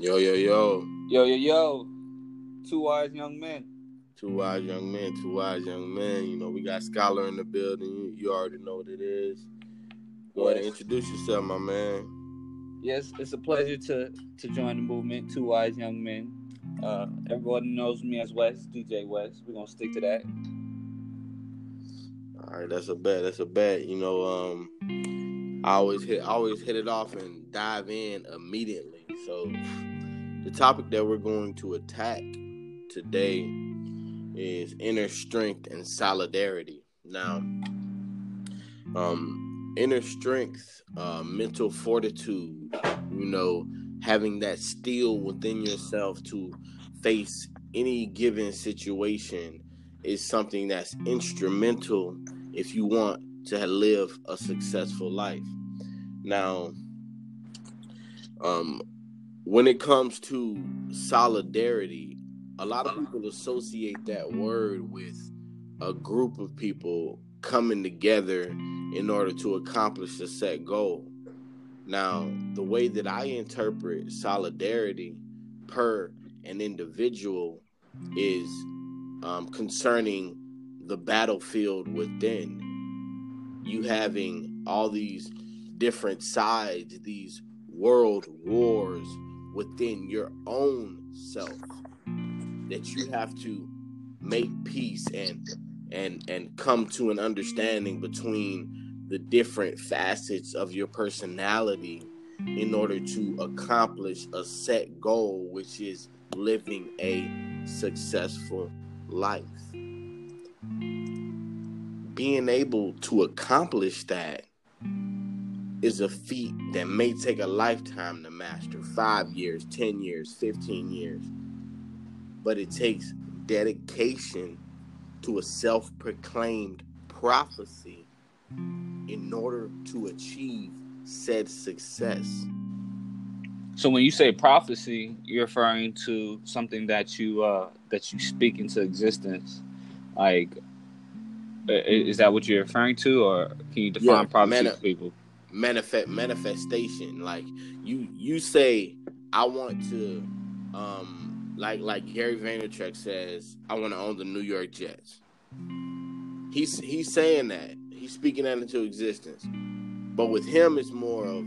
Yo, yo, yo. Yo, yo, yo. Two wise young men. Two wise young men, two wise young men. You know, we got Scholar in the building. You, already know what it is. Go ahead and introduce yourself, my man. Yes, it's a pleasure to to join the movement. Two wise young men. Uh, everyone knows me as West, DJ West. We're gonna stick to that. All right, that's a bet. That's a bet. You know, um, I always hit, I always hit it off and dive in immediately. So, the topic that we're going to attack today is inner strength and solidarity. Now, um, inner strength, uh, mental fortitude, you know, having that steel within yourself to face any given situation is something that's instrumental if you want to live a successful life. Now, um, when it comes to solidarity, a lot of people associate that word with a group of people coming together in order to accomplish a set goal. Now, the way that I interpret solidarity per an individual is um, concerning the battlefield within. You having all these different sides, these world wars within your own self that you have to make peace and and and come to an understanding between the different facets of your personality in order to accomplish a set goal which is living a successful life. Being able to accomplish that is a feat that may take a lifetime to master five years, 10 years, 15 years. But it takes dedication to a self proclaimed prophecy in order to achieve said success. So when you say prophecy, you're referring to something that you uh, that you speak into existence. Like, is that what you're referring to, or can you define yeah, prophecy mani- people? Manifest manifestation. Like you you say, I want to, um, like like Gary Vaynerchuk says, I want to own the New York Jets. He's he's saying that he's speaking that into existence, but with him, it's more of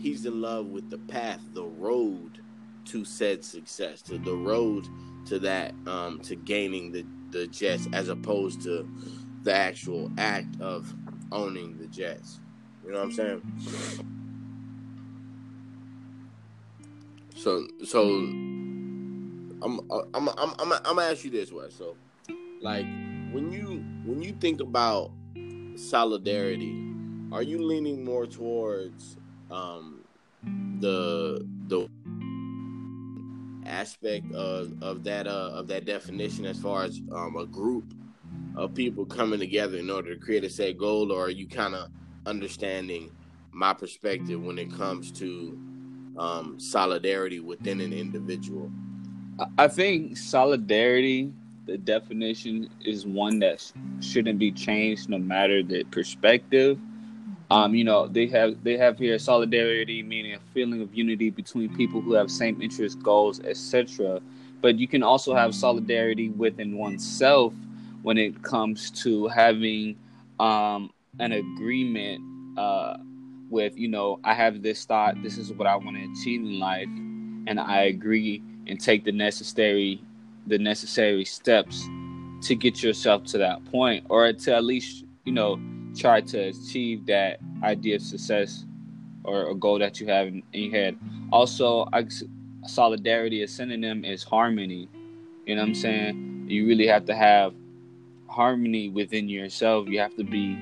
he's in love with the path, the road to said success, to the road to that, um, to gaining the the Jets, as opposed to the actual act of owning the Jets. You know what I'm saying? So so I'm I'm I'm I'm, I'm, gonna ask you this way. So like when you when you think about solidarity, are you leaning more towards um the the aspect of, of that uh, of that definition as far as um, a group of people coming together in order to create a set goal, or are you kind of understanding my perspective when it comes to um, solidarity within an individual? I think solidarity, the definition is one that shouldn't be changed no matter the perspective. Um, you know, they have they have here solidarity, meaning a feeling of unity between people who have same interests, goals, etc. But you can also have solidarity within oneself when it comes to having um, an agreement uh, with, you know, I have this thought, this is what I want to achieve in life, and I agree and take the necessary the necessary steps to get yourself to that point, or to at least, you know, try to achieve that idea of success or a goal that you have in, in your head. Also, I, solidarity, a synonym is harmony. You know what I'm saying? You really have to have harmony within yourself. You have to be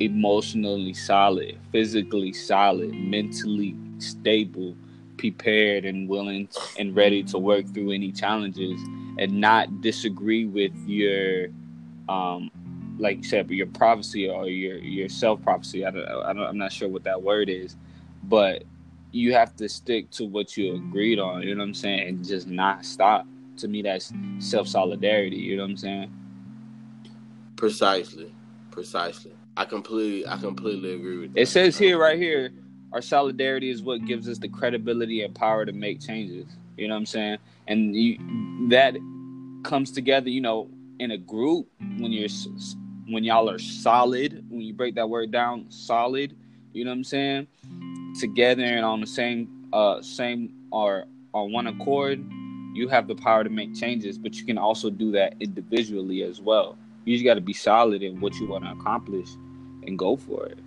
emotionally solid, physically solid, mentally stable, prepared and willing and ready to work through any challenges and not disagree with your um like you said your prophecy or your your self prophecy I don't, I don't i'm not sure what that word is but you have to stick to what you agreed on you know what i'm saying and just not stop. To me that's self solidarity you know what i'm saying? Precisely, precisely. I completely, I completely agree with that. It says here, right here, our solidarity is what gives us the credibility and power to make changes. You know what I'm saying? And you, that comes together, you know, in a group when you're when y'all are solid. When you break that word down, solid. You know what I'm saying? Together and on the same uh same or on one accord, you have the power to make changes. But you can also do that individually as well. You just got to be solid in what you want to accomplish and go for it.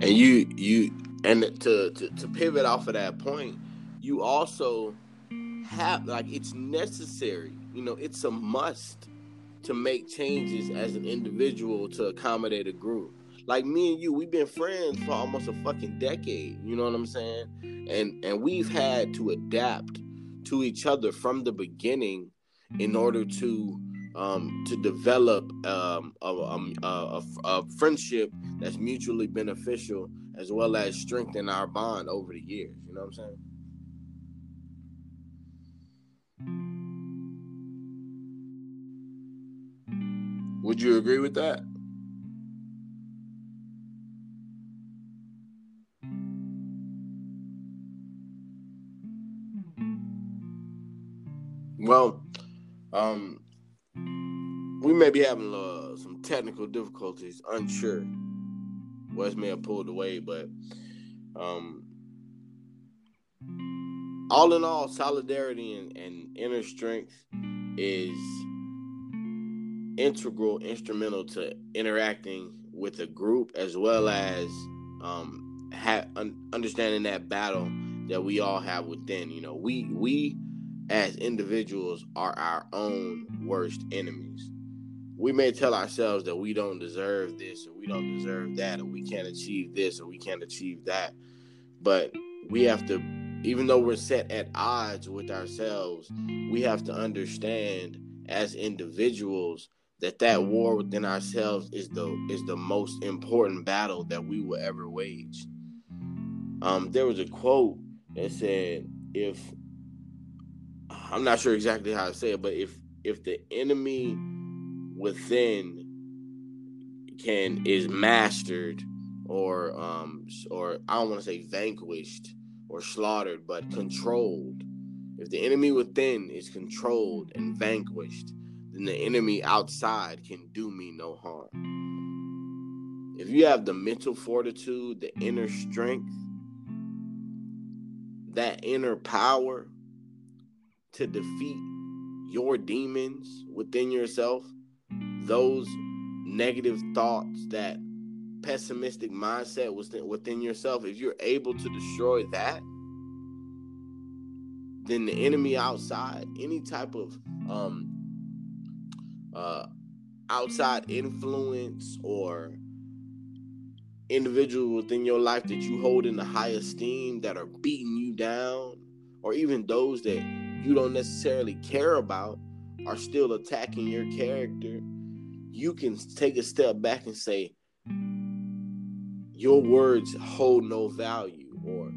And you you and to, to to pivot off of that point, you also have like it's necessary. You know, it's a must to make changes as an individual to accommodate a group. Like me and you, we've been friends for almost a fucking decade. You know what I'm saying? And and we've had to adapt to each other from the beginning in order to um, to develop um, a, a, a, a, friendship that's mutually beneficial as well as strengthen our bond over the years. You know what I'm saying? Would you agree with that? May be having uh, some technical difficulties. Unsure. Wes may have pulled away, but um, all in all, solidarity and, and inner strength is integral, instrumental to interacting with a group as well as um, ha- un- understanding that battle that we all have within. You know, we we as individuals are our own worst enemies. We may tell ourselves that we don't deserve this or we don't deserve that or we can't achieve this or we can't achieve that. But we have to even though we're set at odds with ourselves, we have to understand as individuals that that war within ourselves is the is the most important battle that we will ever wage. Um, there was a quote that said, "If I'm not sure exactly how to say it, but if if the enemy within can is mastered or um or I don't want to say vanquished or slaughtered, but controlled. If the enemy within is controlled and vanquished, then the enemy outside can do me no harm. If you have the mental fortitude, the inner strength, that inner power to defeat your demons within yourself, those negative thoughts, that pessimistic mindset within yourself, if you're able to destroy that, then the enemy outside, any type of um, uh, outside influence or individual within your life that you hold in the high esteem that are beating you down, or even those that you don't necessarily care about are still attacking your character, you can take a step back and say, Your words hold no value. Or,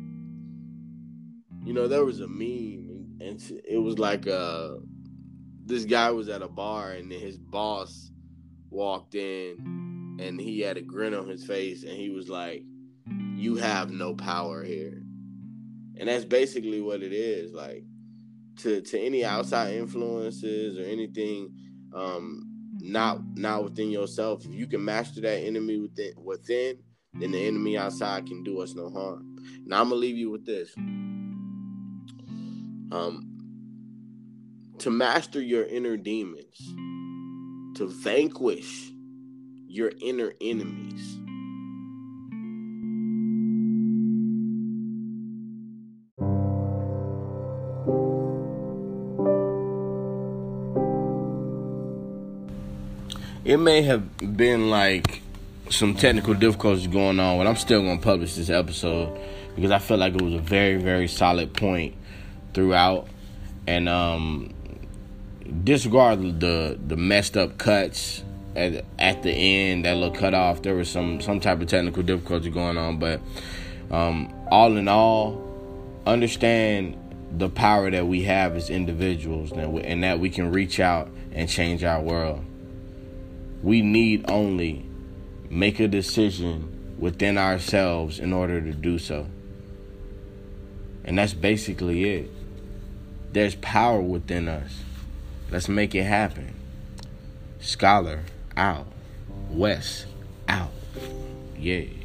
you know, there was a meme, and it was like, uh, this guy was at a bar and his boss walked in and he had a grin on his face and he was like, You have no power here. And that's basically what it is. Like to to any outside influences or anything um not not within yourself, if you can master that enemy within within, then the enemy outside can do us no harm. Now I'm gonna leave you with this. Um to master your inner demons, to vanquish your inner enemies. It may have been like some technical difficulties going on, but I'm still going to publish this episode because I felt like it was a very, very solid point throughout. And um, disregard the the messed up cuts at at the end, that little cut off. There was some some type of technical difficulty going on, but um, all in all, understand the power that we have as individuals, and that we can reach out and change our world. We need only make a decision within ourselves in order to do so. And that's basically it. There's power within us. Let's make it happen. Scholar out. West out. Yeah.